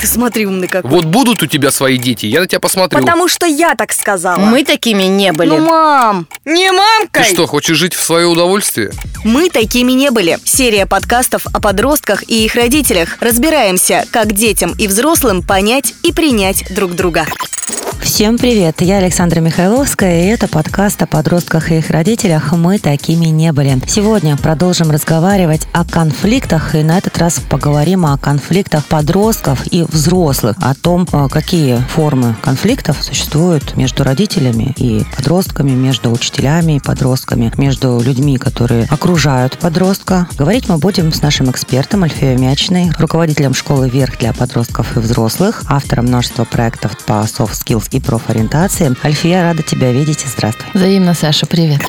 Ты смотри, умный какой. Вот будут у тебя свои дети, я на тебя посмотрю. Потому что я так сказала. Мы такими не были. Ну, мам, не Ты мамкой. что, хочешь жить в свое удовольствие? Мы такими не были. Серия подкастов о подростках и их родителях. Разбираемся, как детям и взрослым понять и принять друг друга. Всем привет, я Александра Михайловская, и это подкаст о подростках и их родителях «Мы такими не были». Сегодня продолжим разговаривать о конфликтах, и на этот раз поговорим о конфликтах подростков и взрослых, о том, а, какие формы конфликтов существуют между родителями и подростками, между учителями и подростками, между людьми, которые окружают подростка. Говорить мы будем с нашим экспертом Альфеей Мячиной, руководителем школы «Верх» для подростков и взрослых, автором множества проектов по soft skills и профориентации. Альфия, рада тебя видеть. Здравствуй. Взаимно, Саша, привет.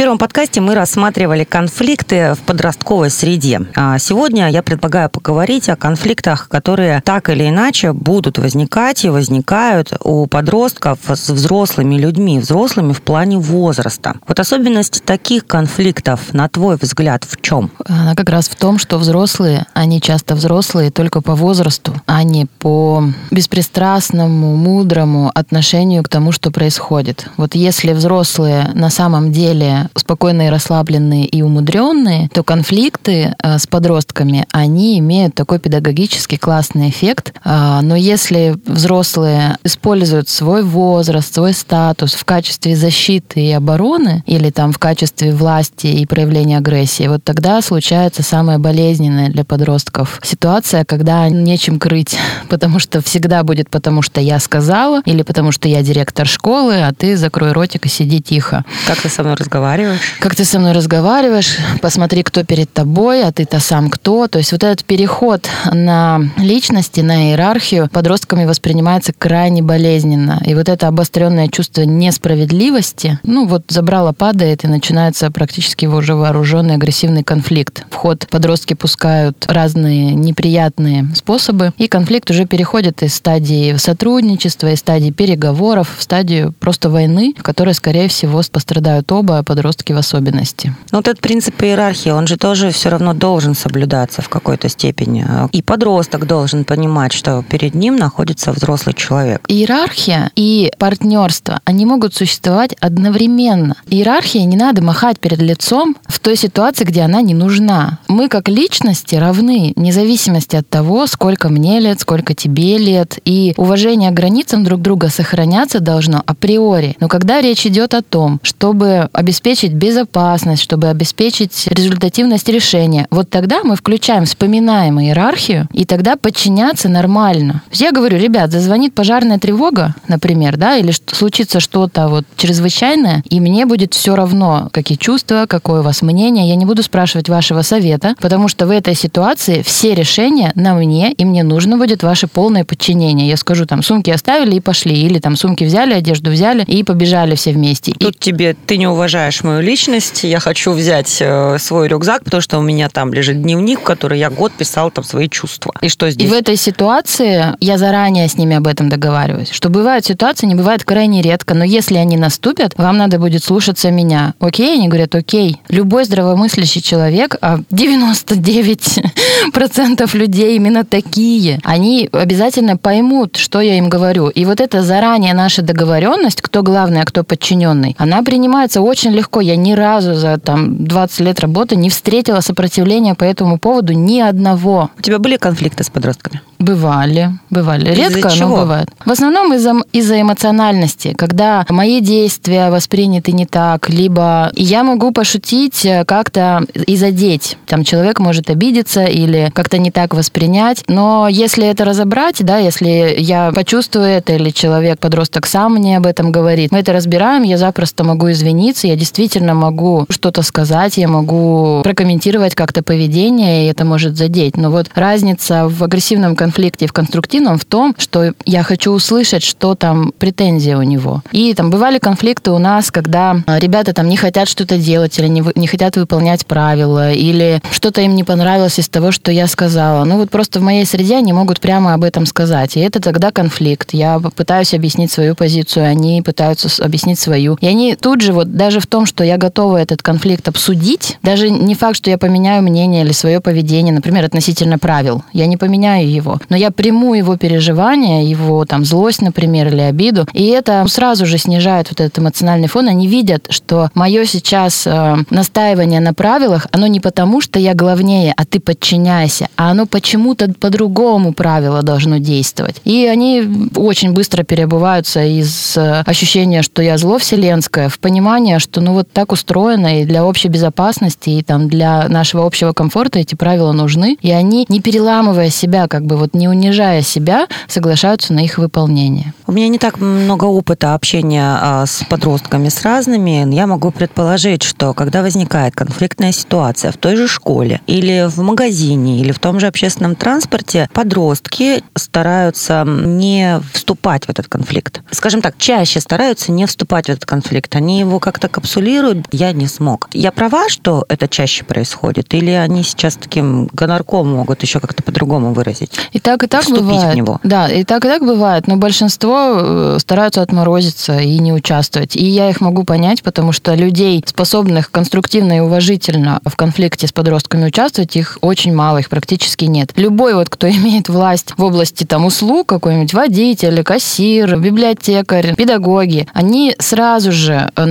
Первом подкасте мы рассматривали конфликты в подростковой среде. А сегодня я предлагаю поговорить о конфликтах, которые так или иначе будут возникать и возникают у подростков с взрослыми людьми, взрослыми в плане возраста. Вот особенность таких конфликтов, на твой взгляд, в чем? Она как раз в том, что взрослые, они часто взрослые только по возрасту, а не по беспристрастному, мудрому отношению к тому, что происходит. Вот если взрослые на самом деле спокойные, расслабленные и умудренные, то конфликты э, с подростками, они имеют такой педагогический классный эффект. А, Но если взрослые используют свой возраст, свой статус в качестве защиты и обороны, или там в качестве власти и проявления агрессии, вот тогда случается самая болезненная для подростков ситуация, когда нечем крыть, потому что всегда будет потому, что я сказала, или потому, что я директор школы, а ты закрой ротик и сиди тихо. Как ты со мной разговариваешь? Как ты со мной разговариваешь, посмотри, кто перед тобой, а ты-то сам кто. То есть вот этот переход на личности, на иерархию подростками воспринимается крайне болезненно. И вот это обостренное чувство несправедливости, ну вот забрало падает, и начинается практически уже вооруженный агрессивный конфликт. В ход подростки пускают разные неприятные способы, и конфликт уже переходит из стадии сотрудничества, из стадии переговоров в стадию просто войны, в которой, скорее всего, пострадают оба, а подростки в особенности. Но вот этот принцип иерархии, он же тоже все равно должен соблюдаться в какой-то степени. И подросток должен понимать, что перед ним находится взрослый человек. Иерархия и партнерство, они могут существовать одновременно. Иерархия не надо махать перед лицом в той ситуации, где она не нужна. Мы как личности равны, вне зависимости от того, сколько мне лет, сколько тебе лет. И уважение к границам друг друга сохраняться должно априори. Но когда речь идет о том, чтобы обеспечить безопасность, чтобы обеспечить результативность решения, вот тогда мы включаем, вспоминаем иерархию, и тогда подчиняться нормально. Я говорю, ребят, зазвонит пожарная тревога, например, да, или случится что-то вот чрезвычайное, и мне будет все равно, какие чувства, какое у вас мнение, я не буду спрашивать вашего совета, потому что в этой ситуации все решения на мне, и мне нужно будет ваше полное подчинение. Я скажу, там, сумки оставили и пошли, или там сумки взяли, одежду взяли и побежали все вместе. И Тут тебе ты не уважаешь мою личность, я хочу взять э, свой рюкзак, потому что у меня там лежит дневник, в который я год писал там свои чувства. И что И здесь? в этой ситуации я заранее с ними об этом договариваюсь. Что бывают ситуации, не бывает крайне редко, но если они наступят, вам надо будет слушаться меня. Окей? Они говорят, окей. Любой здравомыслящий человек, а 99% людей именно такие, они обязательно поймут, что я им говорю. И вот это заранее наша договоренность, кто главный, а кто подчиненный, она принимается очень легко. Я ни разу за там 20 лет работы не встретила сопротивления по этому поводу ни одного. У тебя были конфликты с подростками? Бывали, бывали. Из-за Редко, чего? но бывает. В основном из-за из-за эмоциональности, когда мои действия восприняты не так, либо я могу пошутить э, как-то и задеть. Там человек может обидеться или как-то не так воспринять. Но если это разобрать, да, если я почувствую это, или человек, подросток сам мне об этом говорит, мы это разбираем, я запросто могу извиниться, я действительно могу что-то сказать, я могу прокомментировать как-то поведение, и это может задеть. Но вот разница в агрессивном конфликте и в конструктивном в том, что я хочу услышать, что там претензия у него. И там бывали конфликты у нас, когда а, ребята там не хотят что-то делать или не, не хотят выполнять правила, или что-то им не понравилось из того, что я сказала. Ну вот просто в моей среде они могут прямо об этом сказать. И это тогда конфликт. Я пытаюсь объяснить свою позицию, они пытаются объяснить свою. И они тут же вот даже в том, что я готова этот конфликт обсудить. Даже не факт, что я поменяю мнение или свое поведение, например, относительно правил. Я не поменяю его. Но я приму его переживания, его там злость, например, или обиду. И это сразу же снижает вот этот эмоциональный фон. Они видят, что мое сейчас э, настаивание на правилах, оно не потому, что я главнее, а ты подчиняйся, а оно почему-то по-другому правило должно действовать. И они очень быстро переобуваются из э, ощущения, что я зло вселенское, в понимание, что ну вот так устроено, и для общей безопасности, и там для нашего общего комфорта эти правила нужны. И они, не переламывая себя, как бы вот не унижая себя, соглашаются на их выполнение. У меня не так много опыта общения а, с подростками, с разными. Я могу предположить, что когда возникает конфликтная ситуация в той же школе или в магазине, или в том же общественном транспорте, подростки стараются не вступать в этот конфликт. Скажем так, чаще стараются не вступать в этот конфликт. Они его как-то капсулируют. Я не смог. Я права, что это чаще происходит? Или они сейчас таким гонорком могут еще как-то по-другому выразить? И так, и так Вступить бывает. в него. Да, и так, и так бывает. Но большинство э, стараются отморозиться и не участвовать. И я их могу понять, потому что людей, способных конструктивно и уважительно в конфликте с подростками участвовать, их очень мало, их практически нет. Любой вот, кто имеет власть в области там услуг, какой-нибудь водитель, кассир, библиотекарь, педагоги, они сразу же э,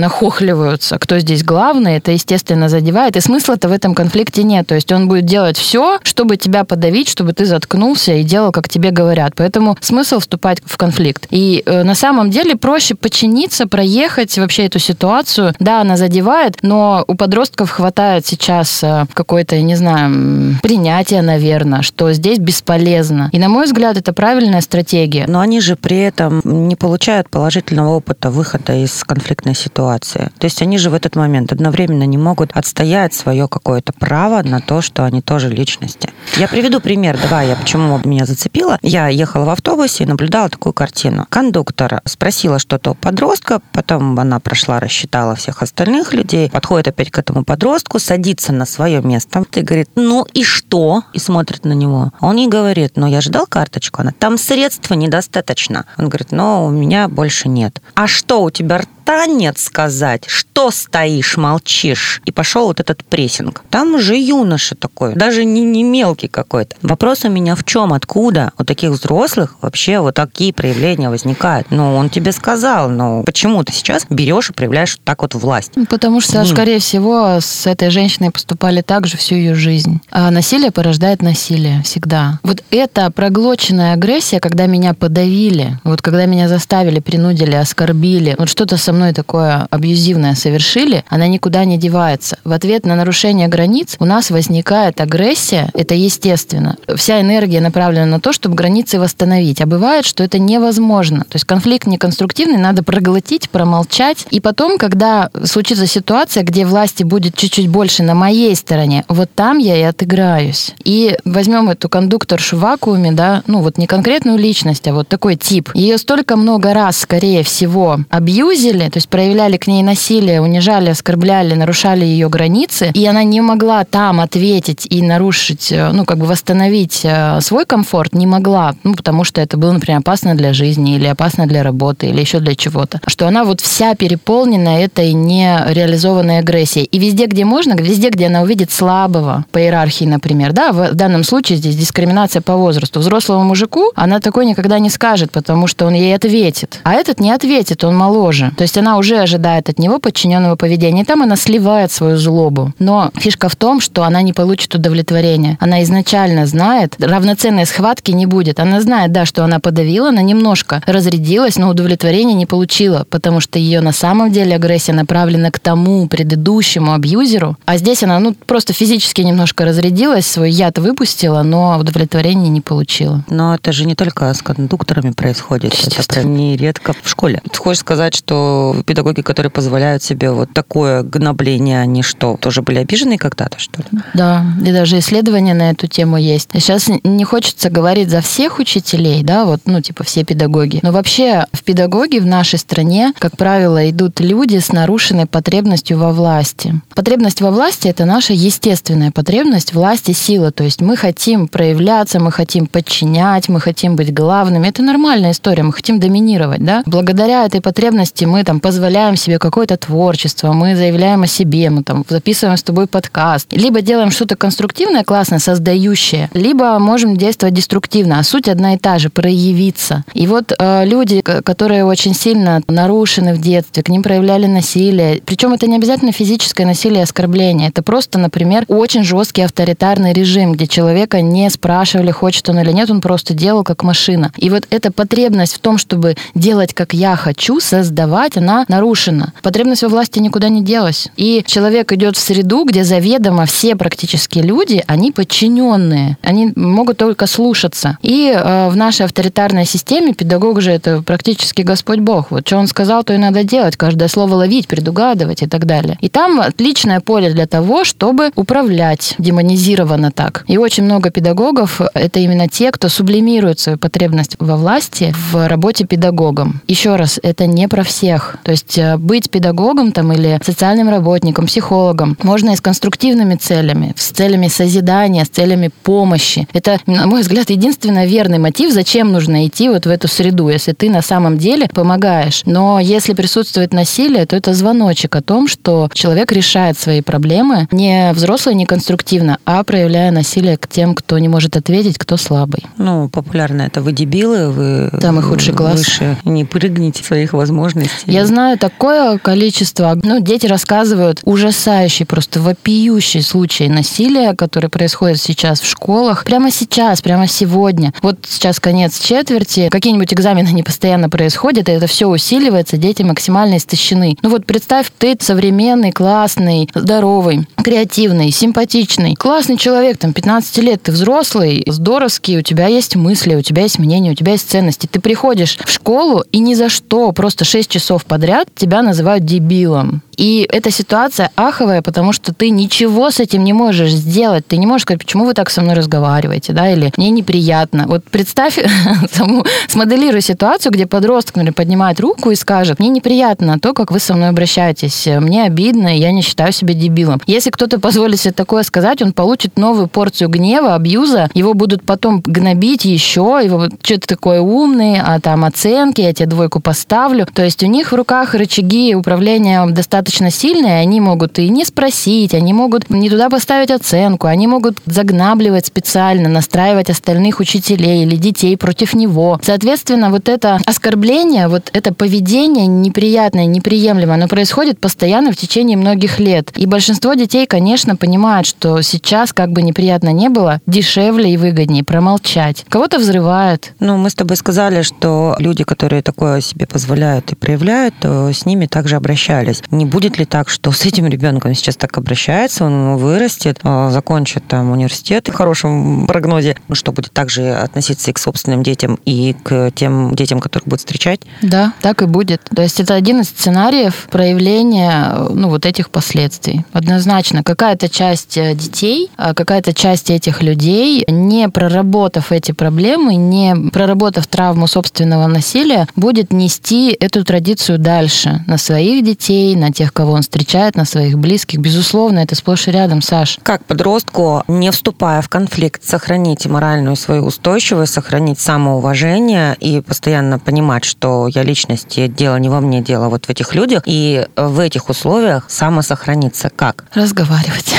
кто здесь главный, это, естественно, задевает. И смысла-то в этом конфликте нет. То есть он будет делать все, чтобы тебя подавить, чтобы ты заткнулся и делал, как тебе говорят. Поэтому смысл вступать в конфликт. И э, на самом деле проще подчиниться, проехать вообще эту ситуацию. Да, она задевает, но у подростков хватает сейчас э, какой-то, я не знаю, принятия, наверное, что здесь бесполезно. И, на мой взгляд, это правильная стратегия. Но они же при этом не получают положительного опыта выхода из конфликтной ситуации. То есть они же в этот момент одновременно не могут отстоять свое какое-то право на то, что они тоже личности. Я приведу пример, давай, я почему меня зацепило. Я ехала в автобусе и наблюдала такую картину. Кондуктор спросила что-то у подростка, потом она прошла, рассчитала всех остальных людей, подходит опять к этому подростку, садится на свое место и говорит, ну и что? И смотрит на него. Он ей говорит, ну я же дал карточку. Она, там средства недостаточно. Он говорит, но у меня больше нет. А что, у тебя рта нет сказать? Что стоишь, молчишь? И пошел вот этот прессинг. Там уже юноша такой, даже не, не мелкий какой-то. Вопрос у меня в чем? Откуда у таких взрослых вообще вот такие проявления возникают? Ну, он тебе сказал, но почему ты сейчас берешь и проявляешь вот так вот власть? Ну, Потому что, Мгм. скорее всего, с этой женщиной поступали так же всю ее жизнь. А насилие порождает насилие всегда. Вот эта проглоченная агрессия, когда меня подавили, вот когда меня заставили, принудили, оскорбили, вот что-то со мной такое абьюзивное совершили, она никуда не девается. В ответ на нарушение границ у нас возникает агрессия, это естественно. Вся энергия направлена на то, чтобы границы восстановить. А бывает, что это невозможно. То есть конфликт неконструктивный, надо проглотить, промолчать. И потом, когда случится ситуация, где власти будет чуть-чуть больше на моей стороне, вот там я и отыграюсь. И возьмем эту кондукторшу в вакууме, да, ну вот не конкретную личность, а вот такой тип. Ее столько много раз, скорее всего, абьюзили, то есть проявляли к ней насилие, унижали, оскорбляли, нарушали ее границы, и она не могла там ответить и нарушить, э, ну, как бы восстановить э, свой комфорт, не могла, ну, потому что это было, например, опасно для жизни или опасно для работы или еще для чего-то. Что она вот вся переполнена этой нереализованной агрессией. И везде, где можно, везде, где она увидит слабого по иерархии, например, да, в данном случае здесь дискриминация по возрасту. Взрослому мужику она такой никогда не скажет, потому что он ей ответит. А этот не ответит, он моложе. То есть она уже ожидает от него подчиненного поведения. И там она сливает свою злобу. Но фишка в том, что она не получит удовлетворения. Она изначально знает, равноценной схватки не будет. Она знает, да, что она подавила, она немножко разрядилась, но удовлетворения не получила, потому что ее на самом деле агрессия направлена к тому предыдущему абьюзеру. А здесь она, ну, просто физически немножко разрядилась, свой яд выпустила, но удовлетворения не получила. Но это же не только с кондукторами происходит, это нередко в школе. Ты хочешь сказать, что педагоги, которые позволяют себе вот такое гнобление, они что, тоже были обижены когда-то, что ли? Да, и даже исследования на эту тему есть. Сейчас не хочется говорить за всех учителей, да, вот, ну, типа все педагоги. Но вообще в педагоги в нашей стране, как правило, идут люди с нарушенной потребностью во власти. Потребность во власти – это наша естественная потребность власти, сила. То есть мы хотим проявляться, мы хотим подчинять, мы хотим быть главными. Это нормальная история, мы хотим доминировать, да. Благодаря этой потребности мы там позволяем себе какое-то творчество, мы заявляем о себе, мы там записываем с тобой подкаст, либо делаем что-то конструктивное, классное, создающее, либо можем действовать деструктивно, а суть одна и та же, проявиться. И вот э, люди, которые очень сильно нарушены в детстве, к ним проявляли насилие, причем это не обязательно физическое насилие, оскорбление, это просто, например, очень жесткий авторитарный режим, где человека не спрашивали, хочет он или нет, он просто делал как машина. И вот эта потребность в том, чтобы делать как я хочу, создавать, она нарушена. Потребность во власти никуда не делась. И человек идет в среду, где заведомо все практически люди, они подчиненные, они могут только слушаться. И э, в нашей авторитарной системе педагог же это практически Господь Бог. Вот что он сказал, то и надо делать, каждое слово ловить, предугадывать и так далее. И там отличное поле для того, чтобы управлять демонизировано так. И очень много педагогов — это именно те, кто сублимирует свою потребность во власти в работе педагогом. Еще раз, это не про всех. То есть э, быть педагогом там или социальным работником, психологом можно и с конструктивными целями, с целями созидания, с целями помощи. Это, на мой взгляд, единственный верный мотив, зачем нужно идти вот в эту среду, если ты на самом деле помогаешь. Но если присутствует насилие, то это звоночек о том, что человек решает свои проблемы не взрослый, не конструктивно, а проявляя насилие к тем, кто не может ответить, кто слабый. Ну, популярно это вы дебилы, вы Самый худший класс. выше, не прыгните своих возможностей. Я знаю такое количество, ну, дети рассказывают ужасающий, просто вопиющий случай насилия, который происходит сейчас в школах. Прямо сейчас, прямо сегодня. Вот сейчас конец четверти, какие-нибудь экзамены не постоянно происходят, и это все усиливается, дети максимально истощены. Ну вот представь, ты современный, классный, здоровый, креативный, симпатичный, классный человек, там, 15 лет, ты взрослый, здоровский, у тебя есть мысли, у тебя есть мнение, у тебя есть ценности. Ты приходишь в школу и ни за что, просто 6 часов подряд тебя называют дебилом. И эта ситуация аховая, потому что ты ничего с этим не можешь сделать. Ты не можешь сказать, почему вы так со мной разговариваете, да, или мне неприятно. Вот представь, саму, смоделируй ситуацию, где подросток, например, поднимает руку и скажет, мне неприятно то, как вы со мной обращаетесь, мне обидно, я не считаю себя дебилом. Если кто-то позволит себе такое сказать, он получит новую порцию гнева, абьюза, его будут потом гнобить еще, его что то такое умный, а там оценки, я тебе двойку поставлю. То есть у них в руках рычаги управления достаточно достаточно сильные, они могут и не спросить, они могут не туда поставить оценку, они могут загнабливать специально, настраивать остальных учителей или детей против него. Соответственно, вот это оскорбление, вот это поведение неприятное, неприемлемое, оно происходит постоянно в течение многих лет. И большинство детей, конечно, понимают, что сейчас, как бы неприятно не было, дешевле и выгоднее промолчать. Кого-то взрывают. Ну, мы с тобой сказали, что люди, которые такое себе позволяют и проявляют, с ними также обращались. Не будет ли так, что с этим ребенком сейчас так обращается, он вырастет, а, закончит там университет в хорошем прогнозе, ну, что будет также относиться и к собственным детям, и к тем детям, которых будет встречать? Да, так и будет. То есть это один из сценариев проявления ну, вот этих последствий. Однозначно, какая-то часть э, детей, а какая-то часть этих людей, не проработав эти проблемы, не проработав травму собственного насилия, будет нести эту традицию дальше на своих детей, на тех, кого он встречает, на своих близких. Безусловно, это сплошь и рядом, Саш. Как подростку, не вступая в конфликт, сохранить моральную свою устойчивость, сохранить самоуважение и постоянно понимать, что я личность, и дело не во мне, дело вот в этих людях, и в этих условиях самосохраниться как? Разговаривать.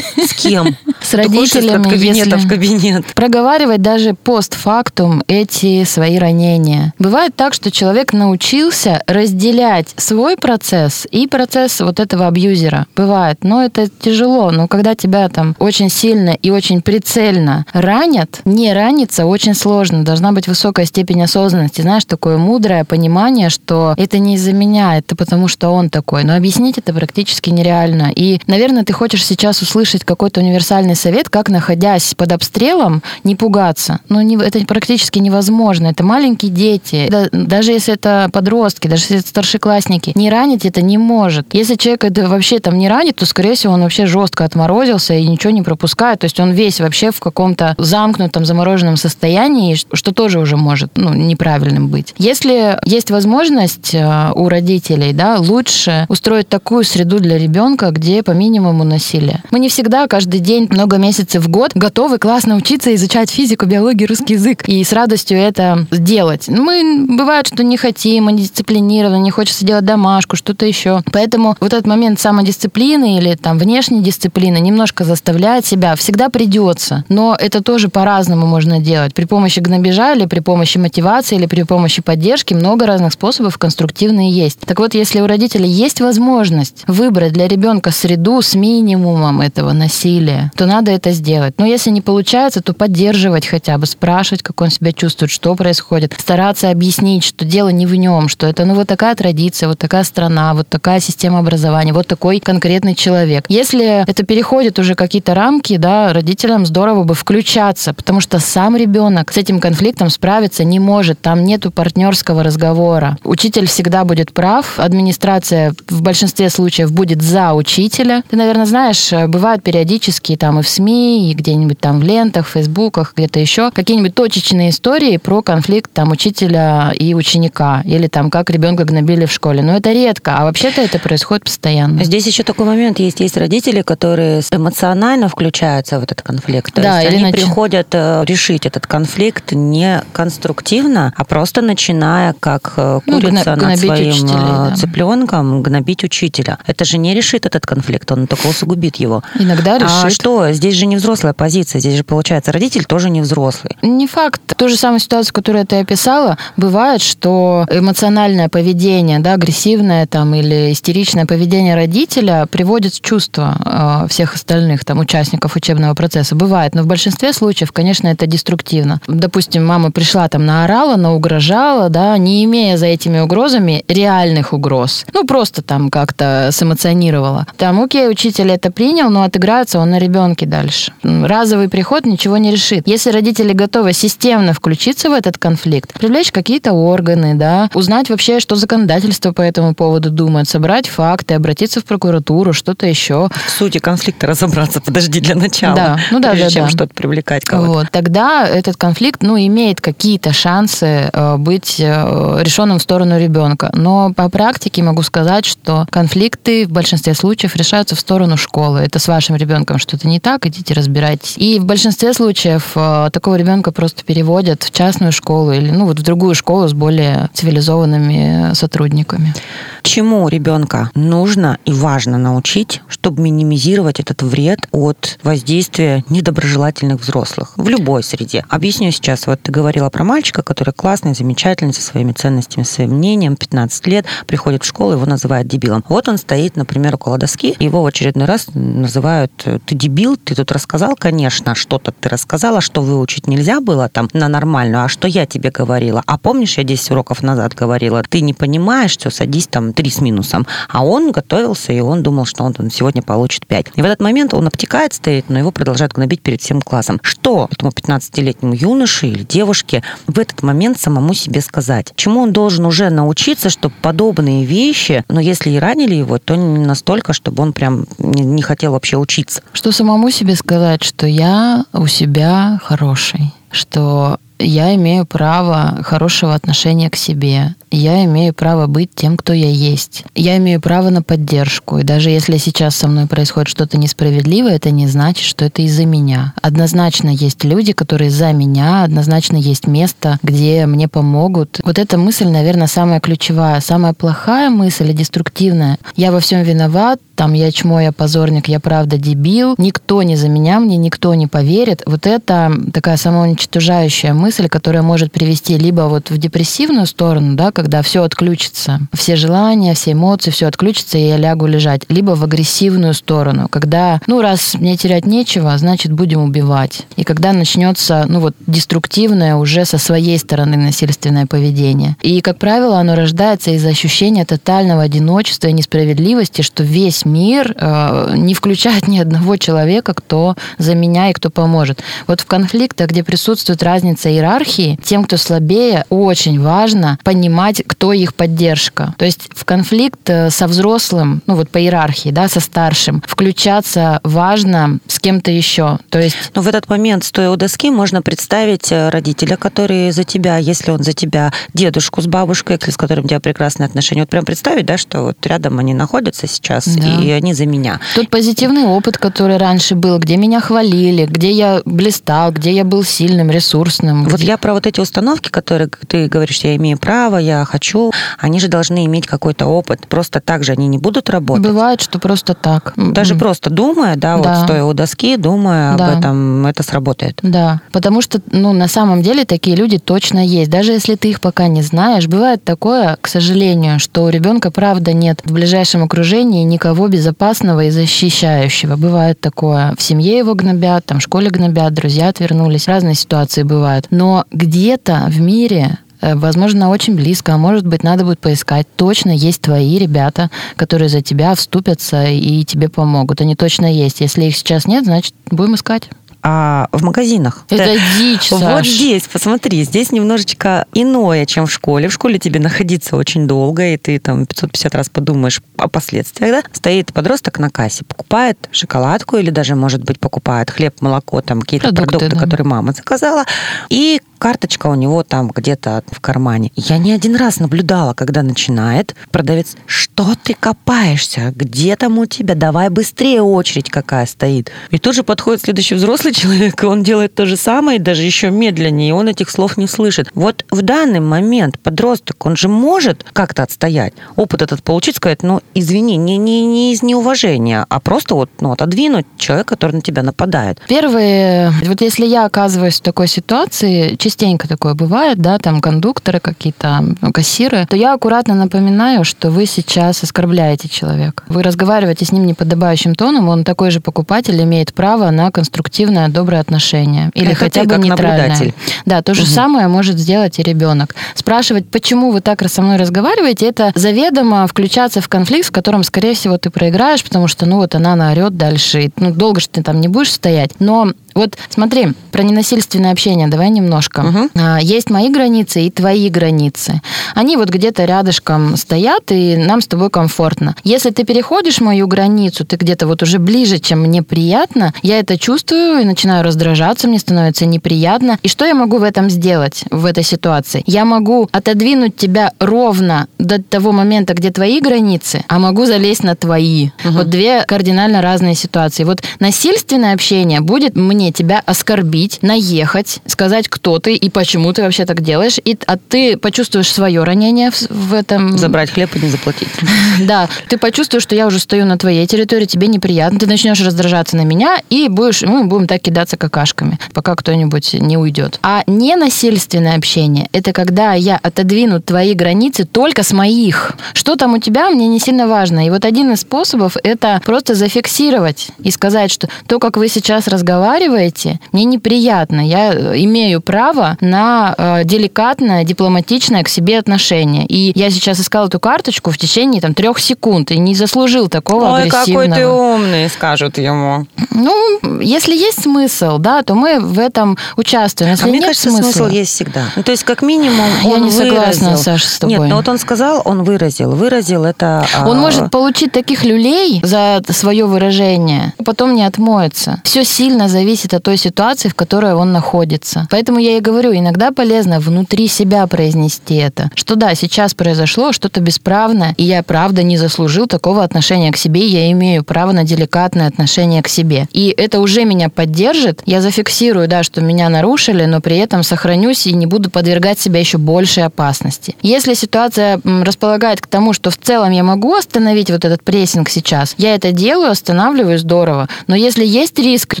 С кем? С родителями. От кабинета если в кабинет. Проговаривать даже постфактум эти свои ранения. Бывает так, что человек научился разделять свой процесс и процесс вот этого абьюзера. Бывает. Но это тяжело. Но когда тебя там очень сильно и очень прицельно ранят, не раниться очень сложно. Должна быть высокая степень осознанности. Знаешь, такое мудрое понимание, что это не из-за меня, это потому что он такой. Но объяснить это практически нереально. И, наверное, ты хочешь сейчас услышать какой-то универсальный совет, как, находясь под обстрелом, не пугаться. Но не, это практически невозможно. Это маленькие дети. Да, даже если это подростки, даже если это старшеклассники, не ранить это не может. Если человек это вообще там не ранит, то, скорее всего, он вообще жестко отморозился и ничего не пропускает. То есть он весь вообще в каком-то замкнутом, замороженном состоянии, что тоже уже может ну, неправильным быть. Если есть возможность э, у родителей, да, лучше устроить такую среду для ребенка, где по минимуму насилия. Мы не всегда каждый день много месяцев в год готовы классно учиться, изучать физику, биологию, русский язык и с радостью это делать. Мы бывает, что не хотим, мы дисциплинированы, не хочется делать домашку, что-то еще. Поэтому вот этот момент самодисциплины или там внешней дисциплины немножко заставляет себя, всегда придется. Но это тоже по-разному можно делать. При помощи гнобежа или при помощи мотивации или при помощи поддержки много разных способов конструктивные есть. Так вот, если у родителей есть возможность выбрать для ребенка среду с минимумом этого насилия, то надо это сделать. Но если не получается, то поддерживать хотя бы, спрашивать, как он себя чувствует, что происходит, стараться объяснить, что дело не в нем, что это ну вот такая традиция, вот такая страна, вот такая система образования, вот такой конкретный человек. Если это переходит уже какие-то рамки, да, родителям здорово бы включаться, потому что сам ребенок с этим конфликтом справиться не может, там нету партнерского разговора. Учитель всегда будет прав, администрация в большинстве случаев будет за учителя. Ты, наверное, знаешь, бывают периодически там и в СМИ, и где-нибудь там в лентах, в фейсбуках, где-то еще какие-нибудь точечные истории про конфликт там учителя и ученика, или там как ребенка гнобили в школе. Но это редко, а вообще-то это происходит постоянно. Здесь еще такой момент есть. Есть родители, которые эмоционально включаются в этот конфликт. То да, есть или они нач- приходят э, решить этот конфликт не конструктивно, а просто начиная как э, Ну, курица гно- над своим учителей, э, да. цыпленком гнобить учителя. Это же не решит этот конфликт, он только усугубит его. Иногда решит. А что? Здесь же не взрослая позиция, здесь же получается родитель тоже не взрослый. Не факт. Ту же самую ситуацию, которую ты описала, бывает, что эмоциональное поведение, да, агрессивное там или истеричное поведение родителя приводит в чувство э, всех остальных там участников учебного процесса. Бывает, но в большинстве случаев, конечно, это деструктивно. Допустим, мама пришла там наорала, угрожала, да, не имея за этими угрозами реальных угроз. Ну, просто там как-то сэмоционировала. Там, окей, учитель это принял, но отыграется он на ребенке дальше. М, Разовый приход ничего не решит. Если родители готовы системно включиться в этот конфликт, привлечь какие-то органы, да, узнать вообще, что законодательство по этому поводу думает, собрать факты, обратиться в прокуратуру, что-то еще, В сути конфликта разобраться, подожди, для начала. Да, ну да, прежде да, чем да. что-то привлекать кого-то. Вот. Тогда этот конфликт, ну, имеет какие-то шансы э, быть э, решенным в сторону ребенка. Но по практике могу сказать, что конфликты в большинстве случаев решаются в сторону школы. Это с вашим ребенком что-то не так, идите разбирайтесь. И в большинстве случаев э, такого ребенка просто переводят в частную школу или, ну, вот в другую школу с более цивилизованными сотрудниками. Чему ребенка нужно и важно научить, чтобы минимизировать этот вред от воздействия недоброжелательных взрослых в любой среде? Объясню сейчас. Вот ты говорила про мальчика, который классный, замечательный, со своими ценностями, своим мнением, 15 лет, приходит в школу, его называют дебилом. Вот он стоит, например, около доски, его в очередной раз называют «ты дебил, ты тут рассказал, конечно, что-то ты рассказала, что выучить нельзя было там на нормальную, а что я тебе говорила? А помнишь, я 10 уроков назад говорила, ты не понимаешь, что садись там 3 с минусом. А он готовился, и он думал, что он там сегодня получит 5. И в этот момент он обтекает, стоит, но его продолжают гнобить перед всем классом. Что этому 15-летнему юноше или девушке в этот момент самому себе сказать? Чему он должен уже научиться, чтобы подобные вещи, но если и ранили его, то не настолько, чтобы он прям не, не хотел вообще учиться. Что самому себе сказать, что я у себя хороший, что я имею право хорошего отношения к себе. Я имею право быть тем, кто я есть. Я имею право на поддержку. И даже если сейчас со мной происходит что-то несправедливое, это не значит, что это из-за меня. Однозначно есть люди, которые за меня, однозначно есть место, где мне помогут. Вот эта мысль, наверное, самая ключевая. Самая плохая мысль и деструктивная. Я во всем виноват, там я чмо, я позорник, я правда дебил, никто не за меня, мне никто не поверит. Вот это такая самоуничтожающая мысль, которая может привести либо вот в депрессивную сторону, да, когда все отключится, все желания, все эмоции, все отключится, и я лягу лежать, либо в агрессивную сторону, когда, ну, раз мне терять нечего, значит, будем убивать. И когда начнется, ну, вот, деструктивное уже со своей стороны насильственное поведение. И, как правило, оно рождается из ощущения тотального одиночества и несправедливости, что весь мир э, не включает ни одного человека, кто за меня и кто поможет. Вот в конфликтах, где присутствует разница иерархии, тем, кто слабее, очень важно понимать понимать, кто их поддержка. То есть в конфликт э, со взрослым, ну вот по иерархии, да, со старшим, включаться важно с кем-то еще. То есть... Но в этот момент, стоя у доски, можно представить э, родителя, который за тебя, если он за тебя дедушку с бабушкой, с которым у тебя прекрасные отношения, вот прям представить, да, что вот рядом они находятся сейчас, да. и они за меня. Тут позитивный опыт, который раньше был, где меня хвалили, где я блистал, где я был сильным, ресурсным. Вот я про вот эти установки, которые ты говоришь, я имею право, я хочу, они же должны иметь какой-то опыт. Просто так же они не будут работать. Бывает, что просто так. Даже просто думая, да, да. вот стоя у доски, думая да. об этом, это сработает. Да, потому что, ну, на самом деле такие люди точно есть. Даже если ты их пока не знаешь, бывает такое, к сожалению, что у ребенка правда нет в ближайшем окружении никого безопасного и защищающего. Бывает такое. В семье его гнобят, там в школе гнобят, друзья отвернулись. Разные ситуации бывают. Но где-то в мире возможно, очень близко, а может быть, надо будет поискать. Точно есть твои ребята, которые за тебя вступятся и тебе помогут. Они точно есть. Если их сейчас нет, значит, будем искать а в магазинах. Это да. дичь, Саш. Вот здесь, посмотри, здесь немножечко иное, чем в школе. В школе тебе находиться очень долго, и ты там 550 раз подумаешь о последствиях. Да? Стоит подросток на кассе, покупает шоколадку или даже, может быть, покупает хлеб, молоко, там какие-то продукты, продукты да. которые мама заказала, и карточка у него там где-то в кармане. Я не один раз наблюдала, когда начинает продавец, что ты копаешься, где там у тебя, давай быстрее очередь какая стоит. И тут же подходит следующий взрослый человек, и он делает то же самое, даже еще медленнее, и он этих слов не слышит. Вот в данный момент подросток, он же может как-то отстоять, опыт этот получить, сказать, ну, извини, не, не, не из неуважения, а просто вот ну, отодвинуть человека, который на тебя нападает. Первые, вот если я оказываюсь в такой ситуации, частенько такое бывает, да, там кондукторы какие-то, кассиры, то я аккуратно напоминаю, что вы сейчас оскорбляете человека. Вы разговариваете с ним неподобающим тоном, он такой же покупатель, имеет право на конструктивное, доброе отношение. Или Это хотя бы нейтральное. Наблюдатель. Да, то же угу. самое может сделать и ребенок. Спрашивать, почему вы так со мной разговариваете, это заведомо включаться в конфликт, в котором, скорее всего, ты проиграешь, потому что, ну, вот она наорет дальше. И, ну, долго же ты там не будешь стоять. Но вот смотри, про ненасильственное общение давай немножко. Угу. Есть мои границы и твои границы. Они вот где-то рядышком стоят, и нам с тобой комфортно. Если ты переходишь мою границу, ты где-то вот уже ближе, чем мне приятно, я это чувствую и начинаю раздражаться, мне становится неприятно. И что я могу в этом сделать, в этой ситуации? Я могу отодвинуть тебя ровно до того момента, где твои границы, а могу залезть на твои. Угу. Вот две кардинально разные ситуации. Вот насильственное общение будет мне тебя оскорбить, наехать, сказать, кто ты и почему ты вообще так делаешь, и, а ты почувствуешь свое ранение в, в этом... Забрать хлеб и не заплатить. Да, ты почувствуешь, что я уже стою на твоей территории, тебе неприятно, ты начнешь раздражаться на меня, и будешь, мы будем так кидаться какашками, пока кто-нибудь не уйдет. А ненасильственное общение – это когда я отодвину твои границы только с моих. Что там у тебя, мне не сильно важно. И вот один из способов – это просто зафиксировать и сказать, что то, как вы сейчас разговариваете, мне неприятно. Я э, имею право на э, деликатное, дипломатичное к себе отношение. И я сейчас искала эту карточку в течение там, трех секунд и не заслужил такого Ой, агрессивного. какой ты умный, скажут ему. Ну, если есть смысл, да, то мы в этом участвуем. Если а мне кажется, смысла... смысл есть всегда. Ну, то есть, как минимум, он Я не выразил. согласна, Саша, с тобой. Нет, но вот он сказал, он выразил. Выразил это... Он а... может получить таких люлей за свое выражение, потом не отмоется. Все сильно зависит от той ситуации, в которой он находится. Поэтому я и говорю, иногда полезно внутри себя произнести это. Что да, сейчас произошло что-то бесправное, и я правда не заслужил такого отношения к себе, я имею право на деликатное отношение к себе. И это уже меня поддержит. Я зафиксирую, да, что меня нарушили, но при этом сохранюсь и не буду подвергать себя еще большей опасности. Если ситуация располагает к тому, что в целом я могу остановить вот этот прессинг сейчас, я это делаю, останавливаю, здорово. Но если есть риск,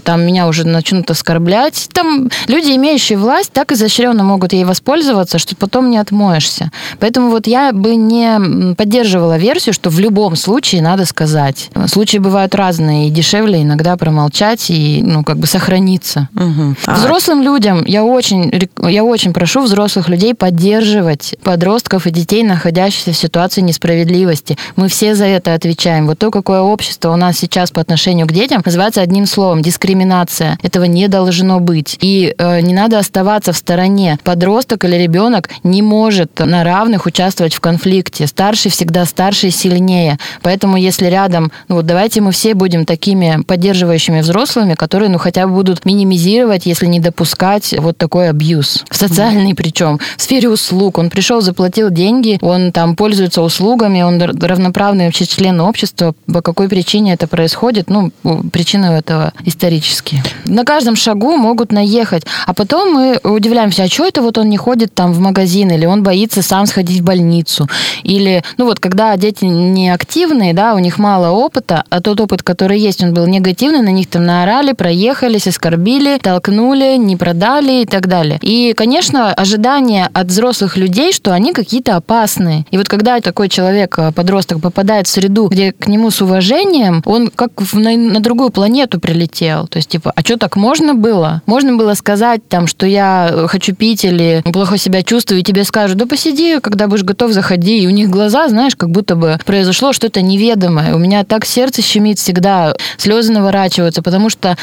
там меня уже начнут оскорблять, там люди, имеющие власть, так изощренно могут ей воспользоваться, что потом не отмоешься. Поэтому вот я бы не поддерживала версию, что в любом случае надо сказать. Случаи бывают разные, и дешевле иногда промолчать и, ну, как бы сохраниться. Угу. Взрослым людям я очень, я очень прошу взрослых людей поддерживать подростков и детей, находящихся в ситуации несправедливости. Мы все за это отвечаем. Вот то, какое общество у нас сейчас по отношению к детям, называется одним словом – дискриминация. Этого не должно быть. И э, не надо оставаться в стороне. Подросток или ребенок не может на равных участвовать в конфликте. Старший всегда старше и сильнее. Поэтому если рядом, ну вот давайте мы все будем такими поддерживающими взрослыми, которые ну хотя бы будут минимизировать, если не допускать вот такой абьюз. В социальный причем, в сфере услуг. Он пришел, заплатил деньги, он там пользуется услугами, он равноправный вообще член общества. По какой причине это происходит? Ну, причины этого исторические. На каждом шагу могут наехать. А потом мы удивляемся, а что это вот он не ходит там в магазин, или он боится сам сходить в больницу. Или, ну вот, когда дети не активные, да, у них мало опыта, а тот опыт, который есть, он был негативный, на них там наорали, проехались, оскорбили, толкнули, не продали и так далее. И, конечно, ожидание от взрослых людей, что они какие-то опасные. И вот когда такой человек, э, подросток, попадает в среду, где к нему с уважением, он как на, на другую планету прилетел. То есть, типа, а что так можно было? Можно было сказать там, что я хочу пить или плохо себя чувствую, и тебе скажут, да посиди, когда будешь готов, заходи. И у них глаза, знаешь, как будто бы произошло что-то неведомое. У меня так сердце щемит всегда, слезы наворачиваются, потому что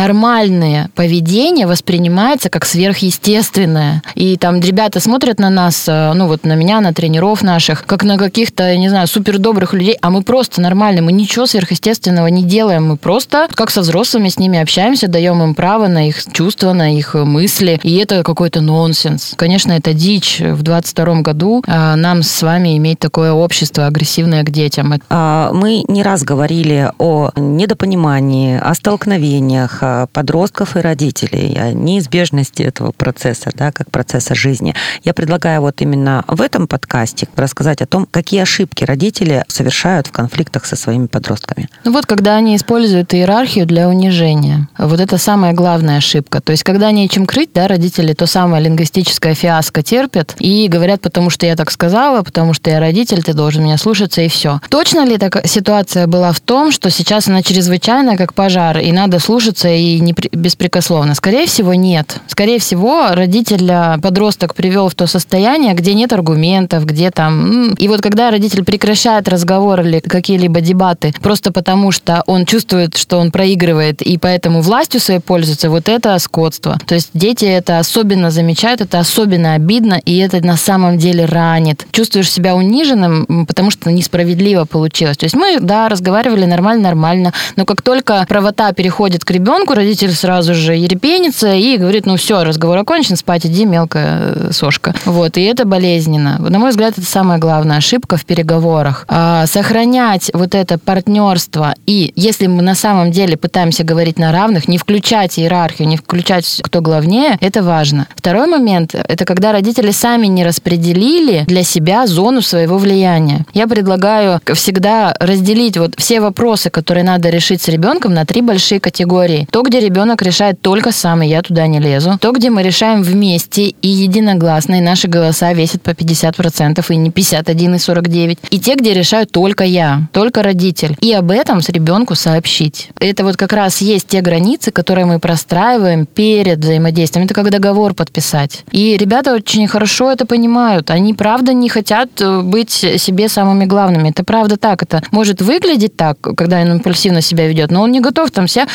нормальное поведение воспринимается как сверхъестественное. И там ребята смотрят на нас, э, ну вот на меня, на тренеров наших, как на каких-то, не знаю, супер добрых людей, а мы просто нормальные, мы ничего сверхъестественного не делаем, мы просто как со взрослыми с ними общаемся, даем им право на их чувства, на их мысли, и это какой-то нонсенс. Конечно, это дичь в 22 году а, нам с вами иметь такое общество агрессивное к детям. А, мы не раз говорили о недопонимании, о столкновениях подростков и родителей, о неизбежности этого процесса, да, как процесса жизни. Я предлагаю вот именно в этом подкасте рассказать о том, какие ошибки родители совершают в конфликтах со своими подростками. Ну вот, когда они используют иерархию для унижения. Вот это самая главная ошибка. То есть, когда нечем крыть, да, родители то самое лингвистическое фиаско терпят и говорят, потому что я так сказала, потому что я родитель, ты должен меня слушаться, и все. Точно ли такая ситуация была в том, что сейчас она чрезвычайная, как пожар, и надо слушаться и не беспрекословно? Скорее всего, нет. Скорее всего, родитель, подросток привел в то состояние, где нет аргументов, где там... И вот когда родитель прекращает разговор или какие-либо дебаты просто потому, что он чувствует, что он проигрывает, и поэтому властью своей пользуется, вот это скотство. То есть дети это особенно замечают, это особенно обидно, и это на самом деле ранит. Чувствуешь себя униженным, потому что несправедливо получилось. То есть мы, да, разговаривали нормально-нормально, но как только правота переходит к ребенку, родитель сразу же ерепенится и говорит, ну все, разговор окончен, спать иди, мелкая э, сошка. Вот, и это болезненно. На мой взгляд, это самая главная ошибка в переговорах. А, сохранять вот это партнерство, и если мы на самом деле пытаемся говорить на равных, не включать иерархию, не включать, кто главнее, это важно. Второй момент, это когда родители сами не распределили для себя зону своего влияния. Я предлагаю всегда разделить вот все вопросы, которые надо решить с ребенком на три большие категории. То, где ребенок решает только сам, и я туда не лезу. То, где мы решаем вместе и единогласно, и наши голоса весят по 50%, и не 51 и 49. И те, где решаю только я, только родитель. И об этом с ребенку сообщить. Это вот как раз есть те границы, которые мы простраиваем перед взаимодействием. Это как договор подписать. И ребята очень хорошо это понимают. Они правда не хотят э, быть себе самыми главными. Это правда так. Это может выглядеть так, когда он импульсивно себя ведет, но он не готов там себя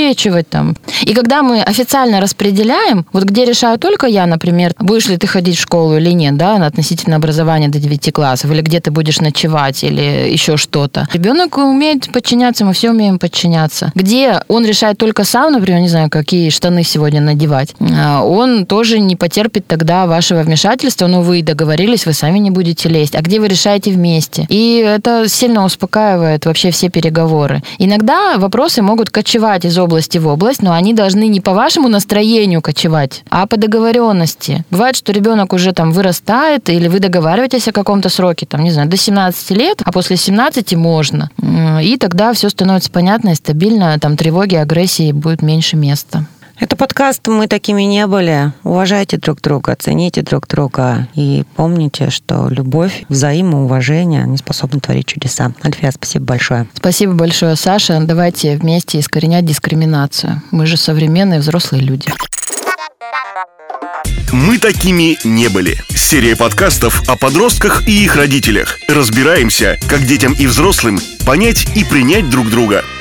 обеспечивать там. И когда мы официально распределяем, вот где решаю только я, например, будешь ли ты ходить в школу или нет, да, относительно образования до 9 классов, или где ты будешь ночевать, или еще что-то. Ребенок умеет подчиняться, мы все умеем подчиняться. Где он решает только сам, например, не знаю, какие штаны сегодня надевать, а, он тоже не потерпит тогда вашего вмешательства, но вы договорились, вы сами не будете лезть. А где вы решаете вместе? И это сильно успокаивает вообще все переговоры. Иногда вопросы могут кочевать из области в область, но они должны не по вашему настроению кочевать, а по договоренности. Бывает, что ребенок уже там вырастает, или вы договариваетесь о каком-то сроке, там, не знаю, до 17 лет, а после 17 можно. И тогда все становится понятно и стабильно, там тревоги, агрессии будет меньше места. Это подкаст «Мы такими не были». Уважайте друг друга, цените друг друга и помните, что любовь, взаимоуважение, они способны творить чудеса. Альфия, спасибо большое. Спасибо большое, Саша. Давайте вместе искоренять дискриминацию. Мы же современные взрослые люди. Мы такими не были. Серия подкастов о подростках и их родителях. Разбираемся, как детям и взрослым понять и принять друг друга –